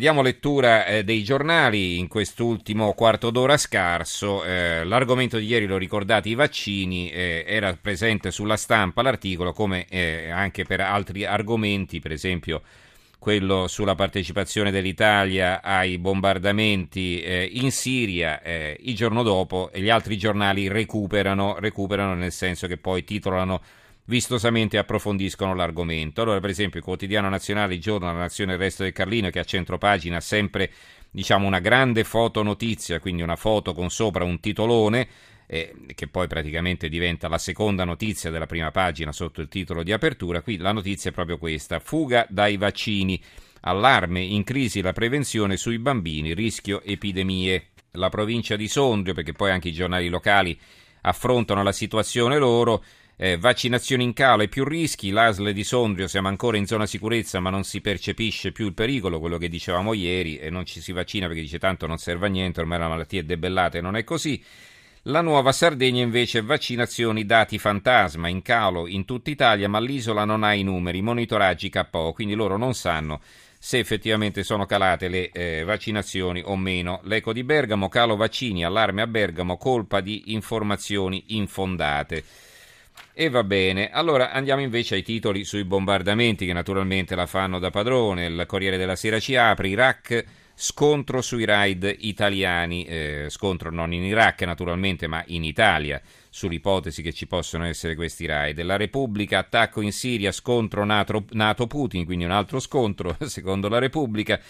Diamo lettura eh, dei giornali in quest'ultimo quarto d'ora scarso. Eh, l'argomento di ieri, lo ricordate, i vaccini, eh, era presente sulla stampa l'articolo, come eh, anche per altri argomenti, per esempio quello sulla partecipazione dell'Italia ai bombardamenti eh, in Siria. Eh, il giorno dopo gli altri giornali recuperano, recuperano nel senso che poi titolano vistosamente approfondiscono l'argomento. Allora, per esempio, il quotidiano nazionale, il giorno, la nazione, il resto del Carlino, che a centropagina ha sempre diciamo, una grande fotonotizia, quindi una foto con sopra un titolone, eh, che poi praticamente diventa la seconda notizia della prima pagina sotto il titolo di apertura. Qui la notizia è proprio questa: fuga dai vaccini. Allarme in crisi la prevenzione sui bambini, rischio epidemie. La provincia di Sondrio, perché poi anche i giornali locali affrontano la situazione loro, eh, vaccinazioni in calo e più rischi, l'ASL di Sondrio siamo ancora in zona sicurezza ma non si percepisce più il pericolo, quello che dicevamo ieri, e non ci si vaccina perché dice tanto non serve a niente, ormai la malattia è debellata e non è così. La nuova Sardegna invece vaccinazioni dati fantasma in calo in tutta Italia, ma l'isola non ha i numeri, monitoraggi KO, quindi loro non sanno se effettivamente sono calate le eh, vaccinazioni o meno. L'eco di Bergamo, calo vaccini, allarme a Bergamo, colpa di informazioni infondate. E va bene, allora andiamo invece ai titoli sui bombardamenti che naturalmente la fanno da padrone. Il Corriere della Sera ci apre, Iraq, scontro sui raid italiani, eh, scontro non in Iraq naturalmente ma in Italia sull'ipotesi che ci possono essere questi raid. La Repubblica, attacco in Siria, scontro NATO-Putin, quindi un altro scontro secondo la Repubblica.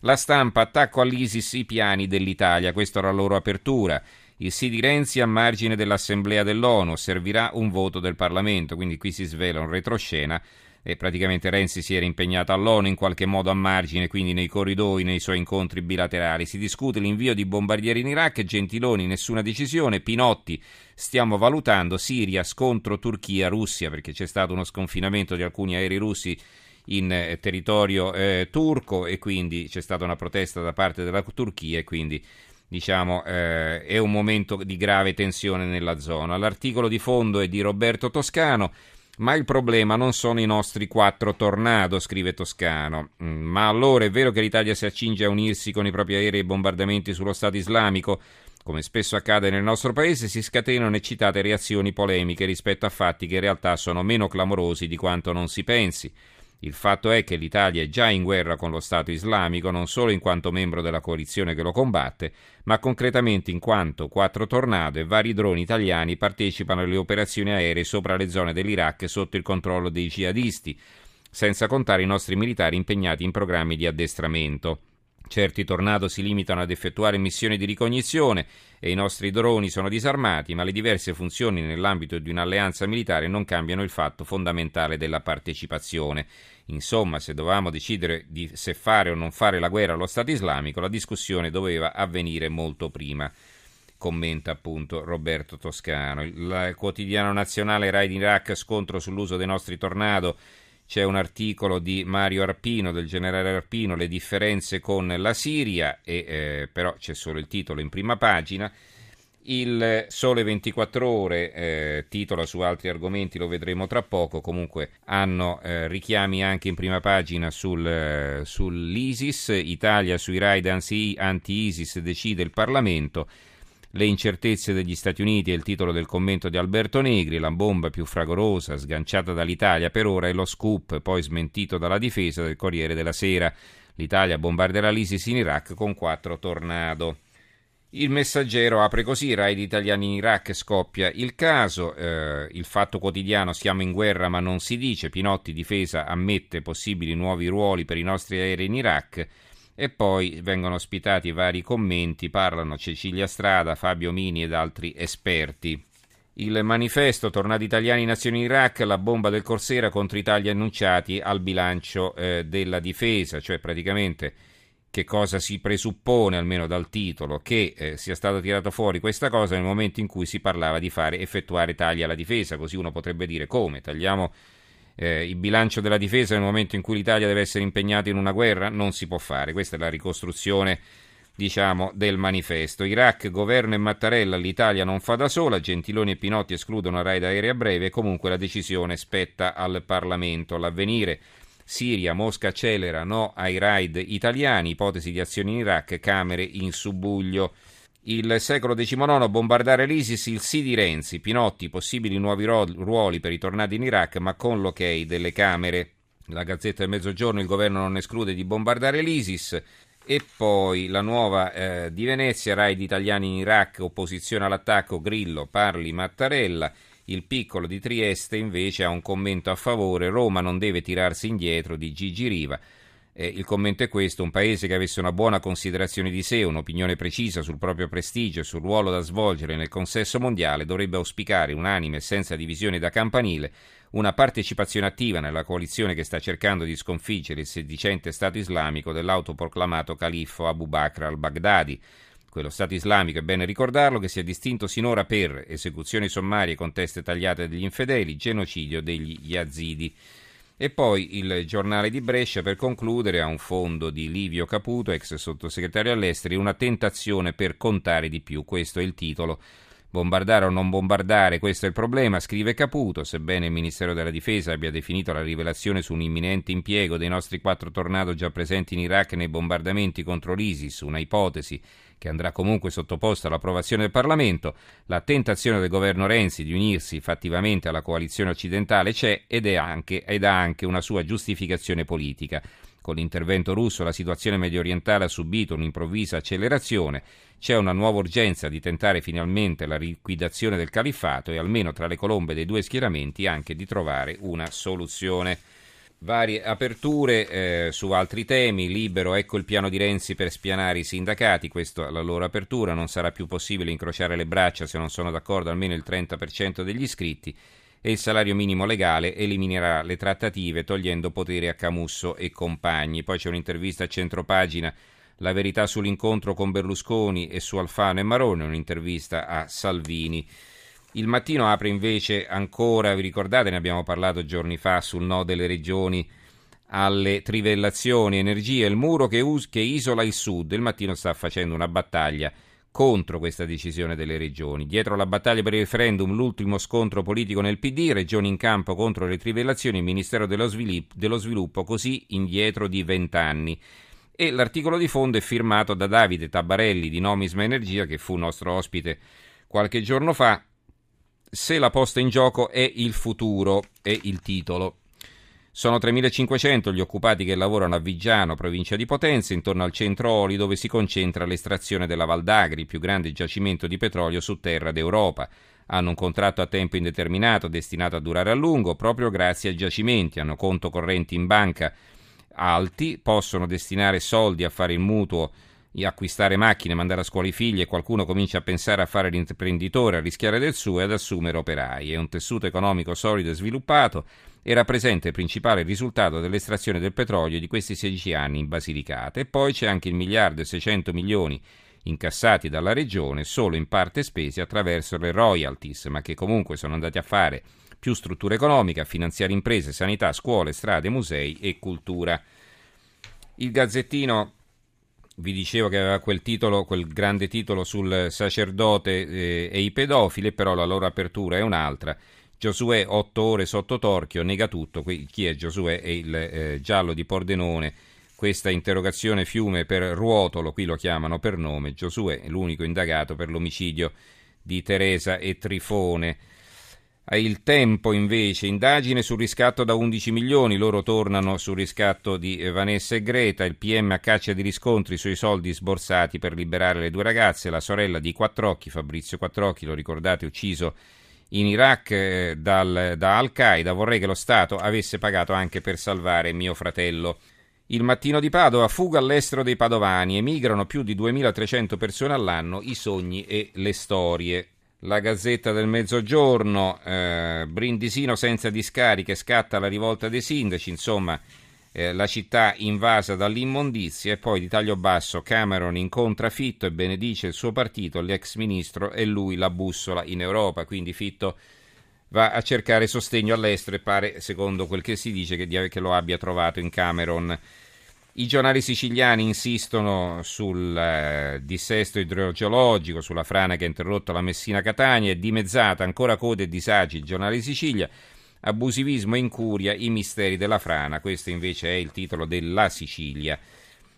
La stampa, attacco all'ISIS, i piani dell'Italia, questa era la loro apertura. Il sì di Renzi a margine dell'Assemblea dell'ONU. Servirà un voto del Parlamento, quindi qui si svela un retroscena e praticamente Renzi si era impegnato all'ONU in qualche modo a margine, quindi nei corridoi, nei suoi incontri bilaterali. Si discute l'invio di bombardieri in Iraq, Gentiloni nessuna decisione, Pinotti stiamo valutando Siria, scontro Turchia-Russia perché c'è stato uno sconfinamento di alcuni aerei russi in eh, territorio eh, turco e quindi c'è stata una protesta da parte della Turchia e quindi diciamo, eh, è un momento di grave tensione nella zona. L'articolo di fondo è di Roberto Toscano. Ma il problema non sono i nostri quattro tornado, scrive Toscano. Mm, ma allora è vero che l'Italia si accinge a unirsi con i propri aerei e bombardamenti sullo Stato islamico? Come spesso accade nel nostro paese, si scatenano eccitate reazioni polemiche rispetto a fatti che in realtà sono meno clamorosi di quanto non si pensi. Il fatto è che l'Italia è già in guerra con lo Stato islamico non solo in quanto membro della coalizione che lo combatte, ma concretamente in quanto quattro tornado e vari droni italiani partecipano alle operazioni aeree sopra le zone dell'Iraq sotto il controllo dei jihadisti, senza contare i nostri militari impegnati in programmi di addestramento. Certi tornado si limitano ad effettuare missioni di ricognizione e i nostri droni sono disarmati, ma le diverse funzioni nell'ambito di un'alleanza militare non cambiano il fatto fondamentale della partecipazione. Insomma, se dovevamo decidere di se fare o non fare la guerra allo Stato islamico, la discussione doveva avvenire molto prima. Commenta appunto Roberto Toscano. Il quotidiano nazionale Rai in Iraq scontro sull'uso dei nostri tornado c'è un articolo di Mario Arpino, del generale Arpino, le differenze con la Siria, e, eh, però c'è solo il titolo in prima pagina. Il Sole 24 Ore eh, titola su altri argomenti, lo vedremo tra poco, comunque hanno eh, richiami anche in prima pagina sul, eh, sull'ISIS, Italia sui raid anti-ISIS decide il Parlamento, le incertezze degli Stati Uniti è il titolo del commento di Alberto Negri, la bomba più fragorosa sganciata dall'Italia per ora è lo scoop, poi smentito dalla difesa del Corriere della Sera. L'Italia bombarderà l'ISIS in Iraq con quattro tornado. Il messaggero apre così, raid italiani in Iraq scoppia il caso, eh, il fatto quotidiano siamo in guerra ma non si dice, Pinotti difesa ammette possibili nuovi ruoli per i nostri aerei in Iraq, e poi vengono ospitati vari commenti, parlano Cecilia Strada, Fabio Mini ed altri esperti. Il manifesto Tornati italiani in azione in Iraq, la bomba del Corsera contro i tagli annunciati al bilancio eh, della difesa, cioè praticamente che cosa si presuppone, almeno dal titolo, che eh, sia stata tirata fuori questa cosa nel momento in cui si parlava di fare effettuare tagli alla difesa, così uno potrebbe dire come tagliamo eh, il bilancio della difesa nel momento in cui l'Italia deve essere impegnata in una guerra non si può fare. Questa è la ricostruzione diciamo, del manifesto. Iraq, governo e Mattarella, l'Italia non fa da sola, Gentiloni e Pinotti escludono raid aerea breve, comunque la decisione spetta al Parlamento. L'avvenire Siria, Mosca accelera, no ai raid italiani, ipotesi di azioni in Iraq, Camere in subbuglio. Il secolo XIX, bombardare l'ISIS, il sì di Renzi, Pinotti, possibili nuovi ruoli per i tornati in Iraq, ma con l'ok delle Camere. La Gazzetta del Mezzogiorno, il governo non esclude di bombardare l'ISIS. E poi la nuova eh, di Venezia, raid italiani in Iraq, opposizione all'attacco, Grillo, Parli, Mattarella. Il piccolo di Trieste invece ha un commento a favore, Roma non deve tirarsi indietro di Gigi Riva. Eh, il commento è questo, un paese che avesse una buona considerazione di sé, un'opinione precisa sul proprio prestigio e sul ruolo da svolgere nel consesso mondiale dovrebbe auspicare unanime e senza divisioni da campanile una partecipazione attiva nella coalizione che sta cercando di sconfiggere il sedicente Stato islamico dell'autoproclamato califfo Abu Bakr al-Baghdadi quello Stato islamico, è bene ricordarlo, che si è distinto sinora per esecuzioni sommarie con teste tagliate degli infedeli, genocidio degli yazidi. E poi il giornale di Brescia, per concludere, ha un fondo di Livio Caputo, ex sottosegretario all'esteri, una tentazione per contare di più. Questo è il titolo. Bombardare o non bombardare, questo è il problema, scrive Caputo, sebbene il Ministero della Difesa abbia definito la rivelazione su un imminente impiego dei nostri quattro tornado già presenti in Iraq nei bombardamenti contro l'ISIS, una ipotesi che andrà comunque sottoposta all'approvazione del Parlamento, la tentazione del governo Renzi di unirsi fattivamente alla coalizione occidentale c'è ed, anche, ed ha anche una sua giustificazione politica. Con l'intervento russo la situazione medio orientale ha subito un'improvvisa accelerazione, c'è una nuova urgenza di tentare finalmente la liquidazione del califfato e almeno tra le colombe dei due schieramenti anche di trovare una soluzione varie aperture eh, su altri temi, libero, ecco il piano di Renzi per spianare i sindacati, questa è la loro apertura, non sarà più possibile incrociare le braccia se non sono d'accordo almeno il 30% degli iscritti e il salario minimo legale eliminerà le trattative togliendo potere a Camusso e compagni. Poi c'è un'intervista a centropagina, la verità sull'incontro con Berlusconi e su Alfano e Marone, un'intervista a Salvini. Il mattino apre invece ancora, vi ricordate, ne abbiamo parlato giorni fa sul no delle regioni alle trivellazioni, energia, il muro che, us- che isola il sud. Il mattino sta facendo una battaglia contro questa decisione delle regioni. Dietro la battaglia per il referendum, l'ultimo scontro politico nel PD, regioni in campo contro le trivellazioni, il Ministero dello Sviluppo, dello sviluppo così indietro di vent'anni. E l'articolo di fondo è firmato da Davide Tabarelli di Nomisma Energia, che fu nostro ospite qualche giorno fa, se la posta in gioco è il futuro, è il titolo. Sono 3.500 gli occupati che lavorano a Viggiano, provincia di Potenza, intorno al centro Oli, dove si concentra l'estrazione della Valdagri, il più grande giacimento di petrolio su terra d'Europa. Hanno un contratto a tempo indeterminato destinato a durare a lungo, proprio grazie ai giacimenti. Hanno conto correnti in banca alti, possono destinare soldi a fare il mutuo acquistare macchine, mandare a scuola i figli e qualcuno comincia a pensare a fare l'imprenditore, a rischiare del suo e ad assumere operai. È un tessuto economico solido e sviluppato e rappresenta il principale risultato dell'estrazione del petrolio di questi 16 anni in Basilicata. E poi c'è anche il miliardo e 600 milioni incassati dalla regione solo in parte spesi attraverso le royalties, ma che comunque sono andati a fare più struttura economica, a finanziare imprese, sanità, scuole, strade, musei e cultura. Il Gazzettino vi dicevo che aveva quel titolo, quel grande titolo sul sacerdote eh, e i pedofili, però la loro apertura è un'altra. Giosuè, otto ore sotto torchio, nega tutto. Chi è Giosuè? È il eh, giallo di Pordenone. Questa interrogazione fiume per ruotolo, qui lo chiamano per nome. Giosuè è l'unico indagato per l'omicidio di Teresa e Trifone. Il tempo invece, indagine sul riscatto da 11 milioni, loro tornano sul riscatto di Vanessa e Greta, il PM a caccia di riscontri sui soldi sborsati per liberare le due ragazze, la sorella di Quattrocchi, Fabrizio Quattrocchi, lo ricordate, ucciso in Iraq eh, dal, da Al-Qaeda, vorrei che lo Stato avesse pagato anche per salvare mio fratello. Il mattino di Padova, fuga all'estero dei padovani, emigrano più di 2300 persone all'anno, i sogni e le storie la Gazzetta del Mezzogiorno, eh, Brindisino senza discariche, scatta la rivolta dei sindaci, insomma eh, la città invasa dall'immondizia e poi di taglio basso Cameron incontra Fitto e benedice il suo partito, l'ex ministro e lui la bussola in Europa, quindi Fitto va a cercare sostegno all'estero e pare, secondo quel che si dice, che, che lo abbia trovato in Cameron. I giornali siciliani insistono sul eh, dissesto idrogeologico, sulla frana che ha interrotto la Messina-Catania, è dimezzata, ancora code e disagi il giornale Sicilia. abusivismo e incuria, i misteri della frana. Questo invece è il titolo della Sicilia.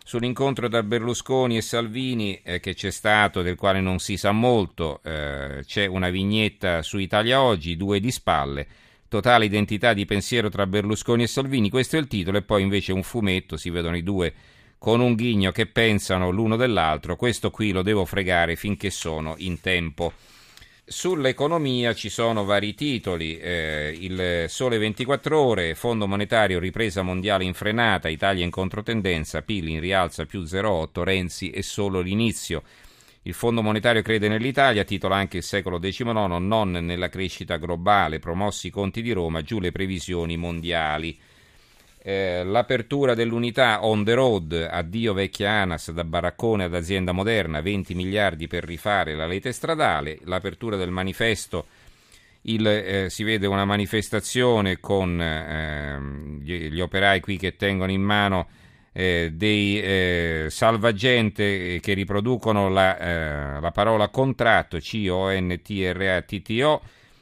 Sull'incontro tra Berlusconi e Salvini eh, che c'è stato, del quale non si sa molto, eh, c'è una vignetta su Italia Oggi, due di spalle. Totale identità di pensiero tra Berlusconi e Salvini, questo è il titolo, e poi invece un fumetto, si vedono i due con un ghigno che pensano l'uno dell'altro, questo qui lo devo fregare finché sono in tempo. Sull'economia ci sono vari titoli, eh, il Sole 24 ore, Fondo monetario, ripresa mondiale in frenata, Italia in controtendenza, PIL in rialza più 0,8, Renzi è solo l'inizio. Il Fondo monetario crede nell'Italia, titola anche il secolo XIX, non nella crescita globale, promossi i conti di Roma, giù le previsioni mondiali. Eh, l'apertura dell'unità on the road, addio vecchia ANAS da baraccone ad azienda moderna, 20 miliardi per rifare la rete stradale, l'apertura del manifesto, il, eh, si vede una manifestazione con eh, gli, gli, operai qui che tengono in mano eh, dei eh, salvagente che riproducono la, la parola contratto, C-O-N-T-R-A-T-T-O,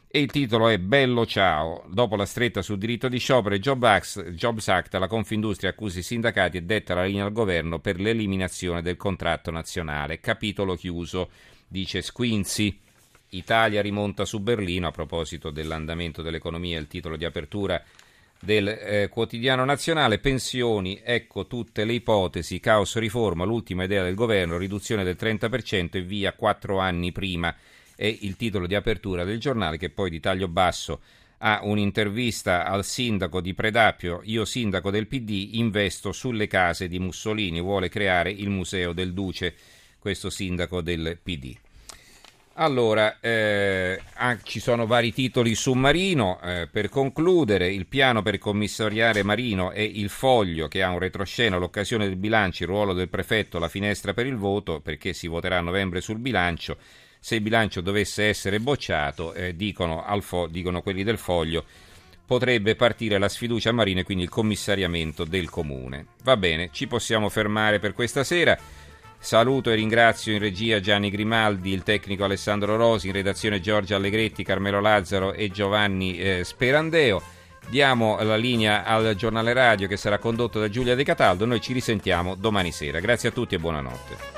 e il titolo è Bello ciao. Dopo la stretta sul diritto di sciopero e Jobs Act, la Confindustria accusa i sindacati e detta la linea al governo per l'eliminazione del contratto nazionale. Capitolo chiuso, dice Squinzi. Italia rimonta su Berlino a proposito dell'andamento dell'economia, il titolo di apertura del eh, quotidiano nazionale, pensioni, ecco tutte le ipotesi, caos riforma, l'ultima idea del governo, riduzione del 30% e via quattro anni prima è il titolo di apertura del giornale che poi di taglio basso ha un'intervista al sindaco di Predapio, io sindaco del PD, investo sulle case di Mussolini, vuole creare il museo del Duce, questo sindaco del PD. Allora, eh, ci sono vari titoli su Marino, eh, per concludere il piano per commissariare Marino è il foglio che ha un retroscena, l'occasione del bilancio, il ruolo del prefetto, la finestra per il voto, perché si voterà a novembre sul bilancio se il bilancio dovesse essere bocciato, eh, dicono, fo- dicono quelli del foglio, potrebbe partire la sfiducia a Marino e quindi il commissariamento del comune. Va bene, ci possiamo fermare per questa sera. Saluto e ringrazio in regia Gianni Grimaldi, il tecnico Alessandro Rosi, in redazione Giorgia Allegretti, Carmelo Lazzaro e Giovanni eh, Sperandeo. Diamo la linea al giornale radio che sarà condotto da Giulia De Cataldo. Noi ci risentiamo domani sera. Grazie a tutti e buonanotte.